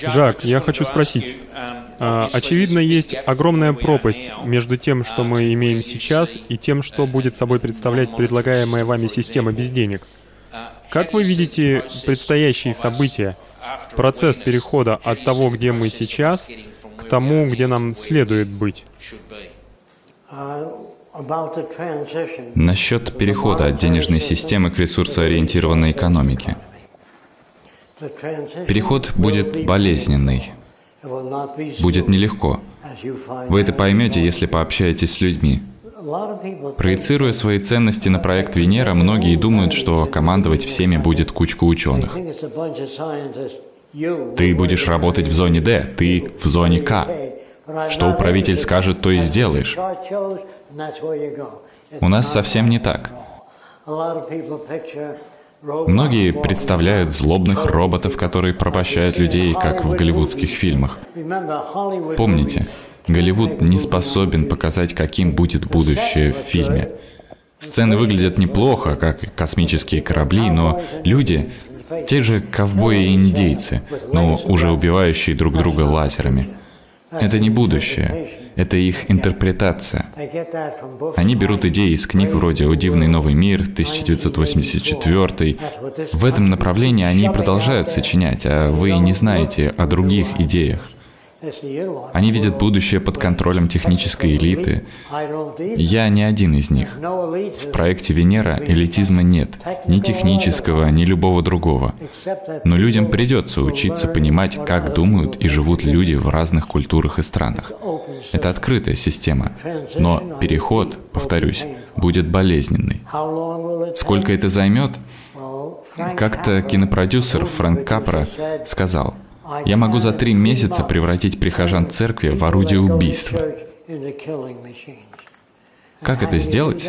Жак, я хочу спросить. А, очевидно, есть огромная пропасть между тем, что мы имеем сейчас, и тем, что будет собой представлять предлагаемая вами система без денег. Как вы видите предстоящие события, процесс перехода от того, где мы сейчас, к тому, где нам следует быть? Насчет перехода от денежной системы к ресурсоориентированной экономике. Переход будет болезненный, будет нелегко. Вы это поймете, если пообщаетесь с людьми. Проецируя свои ценности на проект Венера, многие думают, что командовать всеми будет кучка ученых. Ты будешь работать в зоне D, ты в зоне К. Что управитель скажет, то и сделаешь. У нас совсем не так. Многие представляют злобных роботов, которые порабощают людей, как в голливудских фильмах. Помните, Голливуд не способен показать, каким будет будущее в фильме. Сцены выглядят неплохо, как космические корабли, но люди — те же ковбои и индейцы, но уже убивающие друг друга лазерами. Это не будущее. Это их интерпретация. Они берут идеи из книг вроде «О дивный новый мир», 1984. В этом направлении они продолжают сочинять, а вы не знаете о других идеях. Они видят будущее под контролем технической элиты. Я не один из них. В проекте Венера элитизма нет, ни технического, ни любого другого. Но людям придется учиться понимать, как думают и живут люди в разных культурах и странах. Это открытая система. Но переход, повторюсь, будет болезненный. Сколько это займет? Как-то кинопродюсер Фрэнк Капра сказал — я могу за три месяца превратить прихожан церкви в орудие убийства. Как это сделать?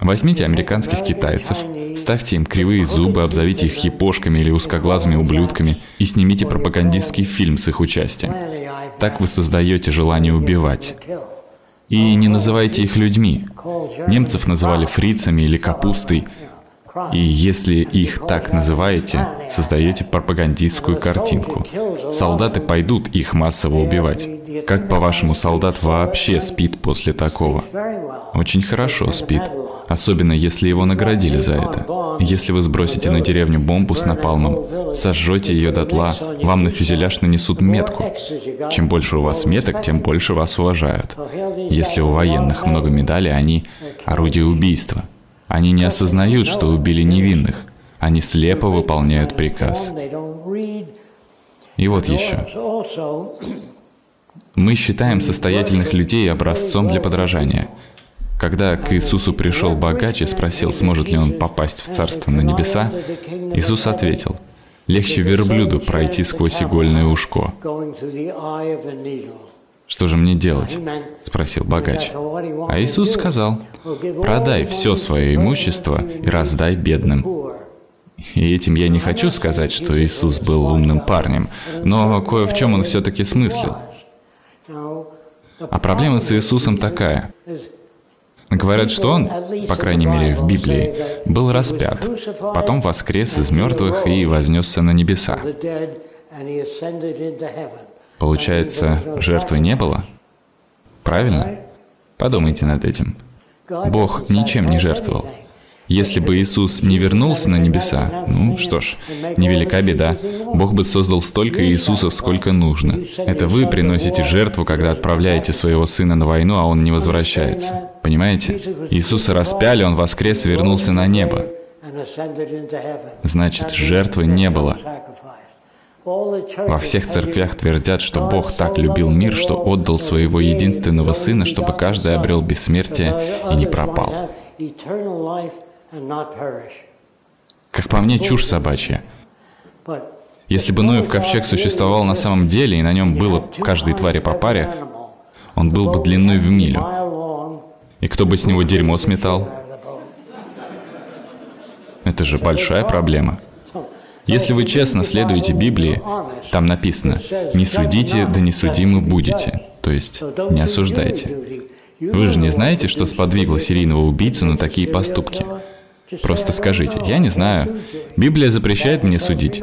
Возьмите американских китайцев, ставьте им кривые зубы, обзовите их япошками или узкоглазыми ублюдками и снимите пропагандистский фильм с их участием. Так вы создаете желание убивать. И не называйте их людьми. Немцев называли фрицами или капустой, и если их так называете, создаете пропагандистскую картинку. Солдаты пойдут их массово убивать. Как, по-вашему, солдат вообще спит после такого? Очень хорошо спит. Особенно, если его наградили за это. Если вы сбросите на деревню бомбу с напалмом, сожжете ее дотла, вам на фюзеляж нанесут метку. Чем больше у вас меток, тем больше вас уважают. Если у военных много медалей, они орудие убийства – они не осознают, что убили невинных. Они слепо выполняют приказ. И вот еще. Мы считаем состоятельных людей образцом для подражания. Когда к Иисусу пришел богач и спросил, сможет ли он попасть в Царство на небеса, Иисус ответил, «Легче верблюду пройти сквозь игольное ушко». «Что же мне делать?» — спросил богач. А Иисус сказал, «Продай все свое имущество и раздай бедным». И этим я не хочу сказать, что Иисус был умным парнем, но кое в чем он все-таки смыслил. А проблема с Иисусом такая. Говорят, что он, по крайней мере в Библии, был распят, потом воскрес из мертвых и вознесся на небеса. Получается, жертвы не было? Правильно? Подумайте над этим. Бог ничем не жертвовал. Если бы Иисус не вернулся на небеса, ну что ж, невелика беда. Бог бы создал столько Иисусов, сколько нужно. Это вы приносите жертву, когда отправляете своего сына на войну, а он не возвращается. Понимаете? Иисуса распяли, он воскрес и вернулся на небо. Значит, жертвы не было. Во всех церквях твердят, что Бог так любил мир, что отдал своего единственного Сына, чтобы каждый обрел бессмертие и не пропал. Как по мне, чушь собачья. Если бы Ноев ковчег существовал на самом деле, и на нем было каждой твари по паре, он был бы длиной в милю. И кто бы с него дерьмо сметал? Это же большая проблема. Если вы честно следуете Библии, там написано «Не судите, да не судимы будете», то есть не осуждайте. Вы же не знаете, что сподвигло серийного убийцу на такие поступки? Просто скажите, я не знаю. Библия запрещает мне судить.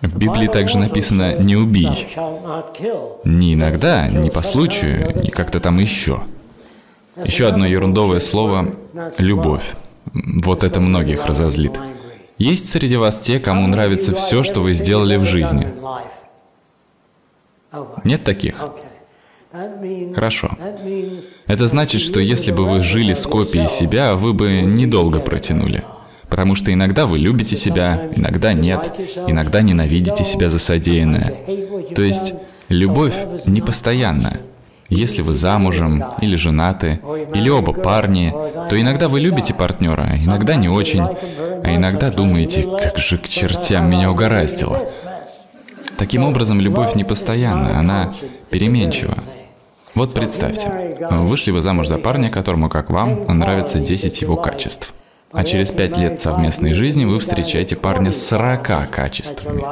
В Библии также написано «не убий». Не иногда, не по случаю, не как-то там еще. Еще одно ерундовое слово — «любовь». Вот это многих разозлит. Есть среди вас те, кому нравится все, что вы сделали в жизни? Нет таких? Хорошо. Это значит, что если бы вы жили с копией себя, вы бы недолго протянули. Потому что иногда вы любите себя, иногда нет, иногда ненавидите себя за содеянное. То есть любовь не постоянна. Если вы замужем или женаты, или оба парни, то иногда вы любите партнера, иногда не очень, а иногда думаете, как же к чертям меня угораздило. Таким образом, любовь не постоянна, она переменчива. Вот представьте, вышли вы замуж за парня, которому, как вам, нравится 10 его качеств. А через 5 лет совместной жизни вы встречаете парня с 40 качествами.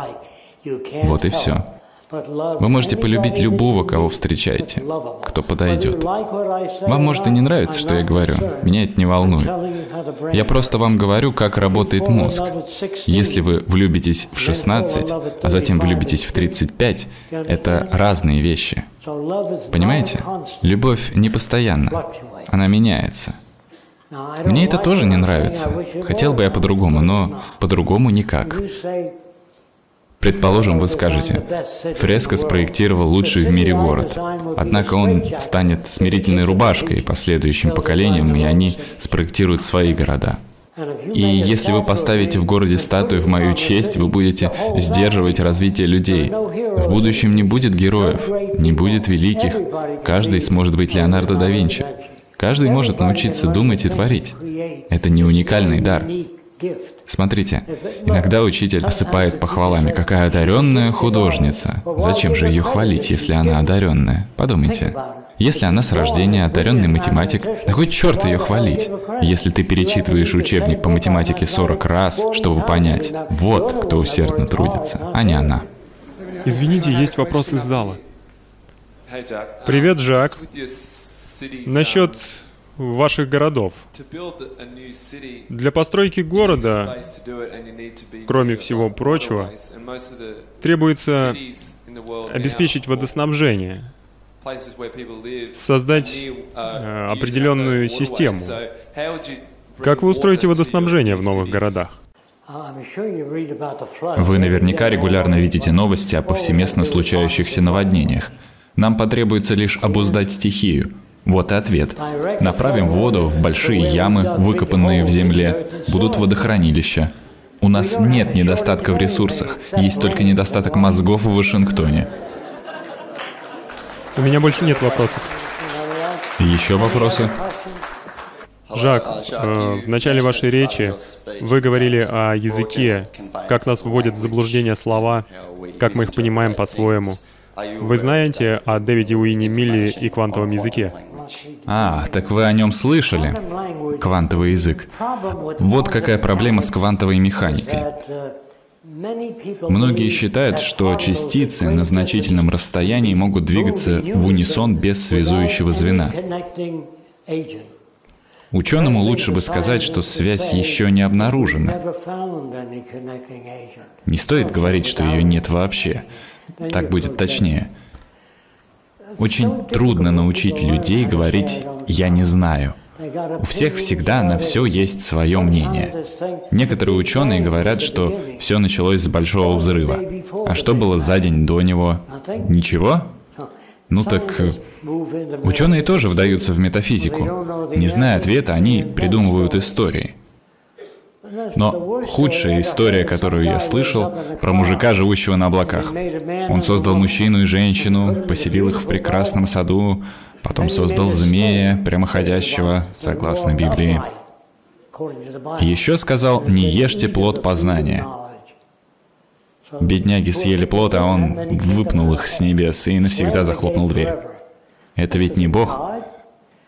Вот и все. Вы можете полюбить любого, кого встречаете, кто подойдет. Вам может и не нравится, что я говорю. Меня это не волнует. Я просто вам говорю, как работает мозг. Если вы влюбитесь в 16, а затем влюбитесь в 35, это разные вещи. Понимаете? Любовь не постоянна. Она меняется. Мне это тоже не нравится. Хотел бы я по-другому, но по-другому никак. Предположим, вы скажете, Фреско спроектировал лучший в мире город. Однако он станет смирительной рубашкой последующим поколениям, и они спроектируют свои города. И если вы поставите в городе статую в мою честь, вы будете сдерживать развитие людей. В будущем не будет героев, не будет великих. Каждый сможет быть Леонардо да Винчи. Каждый может научиться думать и творить. Это не уникальный дар. Смотрите, иногда учитель осыпает похвалами, какая одаренная художница. Зачем же ее хвалить, если она одаренная? Подумайте. Если она с рождения одаренный математик, да хоть черт ее хвалить. Если ты перечитываешь учебник по математике 40 раз, чтобы понять, вот кто усердно трудится, а не она. Извините, есть вопрос из зала. Привет, Жак. Насчет ваших городов. Для постройки города, кроме всего прочего, требуется обеспечить водоснабжение, создать э, определенную систему. Как вы устроите водоснабжение в новых городах? Вы наверняка регулярно видите новости о повсеместно случающихся наводнениях. Нам потребуется лишь обуздать стихию, вот и ответ. Направим воду в большие ямы, выкопанные в земле. Будут водохранилища. У нас нет недостатка в ресурсах, есть только недостаток мозгов в Вашингтоне. У меня больше нет вопросов. Еще вопросы? Жак, э, в начале вашей речи вы говорили о языке, как нас вводят в заблуждение слова, как мы их понимаем по-своему. Вы знаете о Дэвиде Уинни Милли и квантовом языке? А, так вы о нем слышали? Квантовый язык. Вот какая проблема с квантовой механикой. Многие считают, что частицы на значительном расстоянии могут двигаться в унисон без связующего звена. Ученому лучше бы сказать, что связь еще не обнаружена. Не стоит говорить, что ее нет вообще. Так будет точнее. Очень трудно научить людей говорить «я не знаю». У всех всегда на все есть свое мнение. Некоторые ученые говорят, что все началось с большого взрыва. А что было за день до него? Ничего? Ну так э, ученые тоже вдаются в метафизику. Не зная ответа, они придумывают истории. Но худшая история, которую я слышал, про мужика, живущего на облаках. Он создал мужчину и женщину, поселил их в прекрасном саду, потом создал змея, прямоходящего, согласно Библии. еще сказал, не ешьте плод познания. Бедняги съели плод, а он выпнул их с небес и навсегда захлопнул дверь. Это ведь не Бог.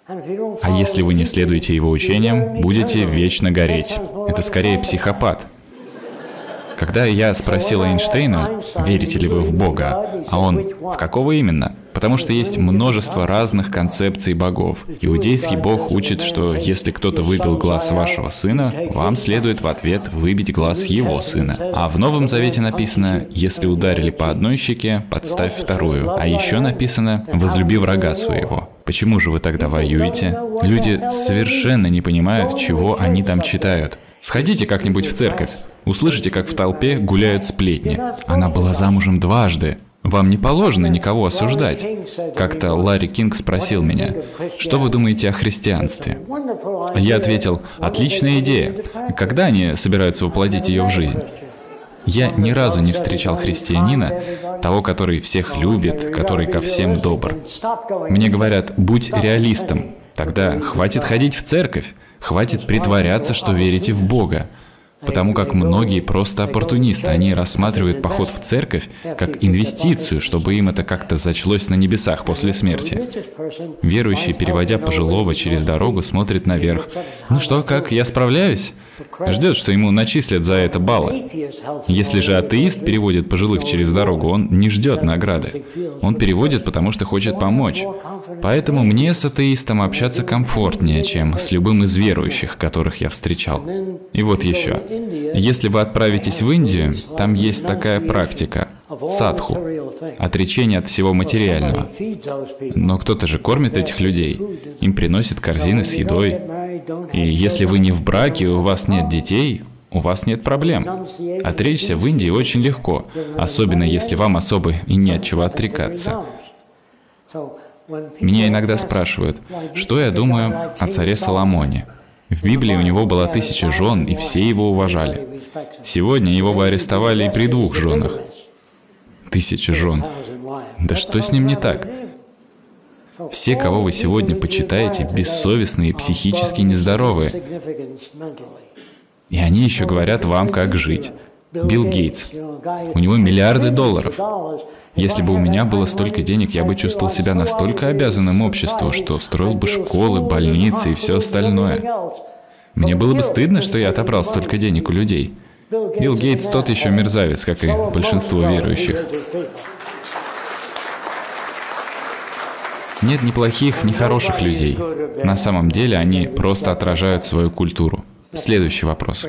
А если вы не следуете его учениям, будете вечно гореть. Это скорее психопат. Когда я спросил Эйнштейна, верите ли вы в Бога, а он, в какого именно? Потому что есть множество разных концепций богов. Иудейский бог учит, что если кто-то выбил глаз вашего сына, вам следует в ответ выбить глаз его сына. А в Новом Завете написано, если ударили по одной щеке, подставь вторую. А еще написано, возлюби врага своего. Почему же вы тогда воюете? Люди совершенно не понимают, чего они там читают. Сходите как-нибудь в церковь. Услышите, как в толпе гуляют сплетни. Она была замужем дважды. Вам не положено никого осуждать. Как-то Ларри Кинг спросил меня, что вы думаете о христианстве? Я ответил, отличная идея. Когда они собираются воплотить ее в жизнь? Я ни разу не встречал христианина, того, который всех любит, который ко всем добр. Мне говорят, будь реалистом, тогда хватит ходить в церковь, хватит притворяться, что верите в Бога. Потому как многие просто оппортунисты, они рассматривают поход в церковь как инвестицию, чтобы им это как-то зачлось на небесах после смерти. Верующий, переводя пожилого через дорогу, смотрит наверх. «Ну что, как, я справляюсь?» Ждет, что ему начислят за это баллы. Если же атеист переводит пожилых через дорогу, он не ждет награды. Он переводит, потому что хочет помочь. Поэтому мне с атеистом общаться комфортнее, чем с любым из верующих, которых я встречал. И вот еще. Если вы отправитесь в Индию, там есть такая практика – садху, отречение от всего материального. Но кто-то же кормит этих людей, им приносит корзины с едой. И если вы не в браке, у вас нет детей, у вас нет проблем. Отречься в Индии очень легко, особенно если вам особо и не от чего отрекаться. Меня иногда спрашивают, что я думаю о царе Соломоне – в Библии у него было тысяча жен, и все его уважали. Сегодня его бы арестовали и при двух женах. Тысяча жен. Да что с ним не так? Все, кого вы сегодня почитаете, бессовестные и психически нездоровые. И они еще говорят вам, как жить. Билл Гейтс. У него миллиарды долларов. Если бы у меня было столько денег, я бы чувствовал себя настолько обязанным обществу, что строил бы школы, больницы и все остальное. Мне было бы стыдно, что я отобрал столько денег у людей. Билл Гейтс тот еще мерзавец, как и большинство верующих. Нет ни плохих, ни хороших людей. На самом деле они просто отражают свою культуру. Следующий вопрос.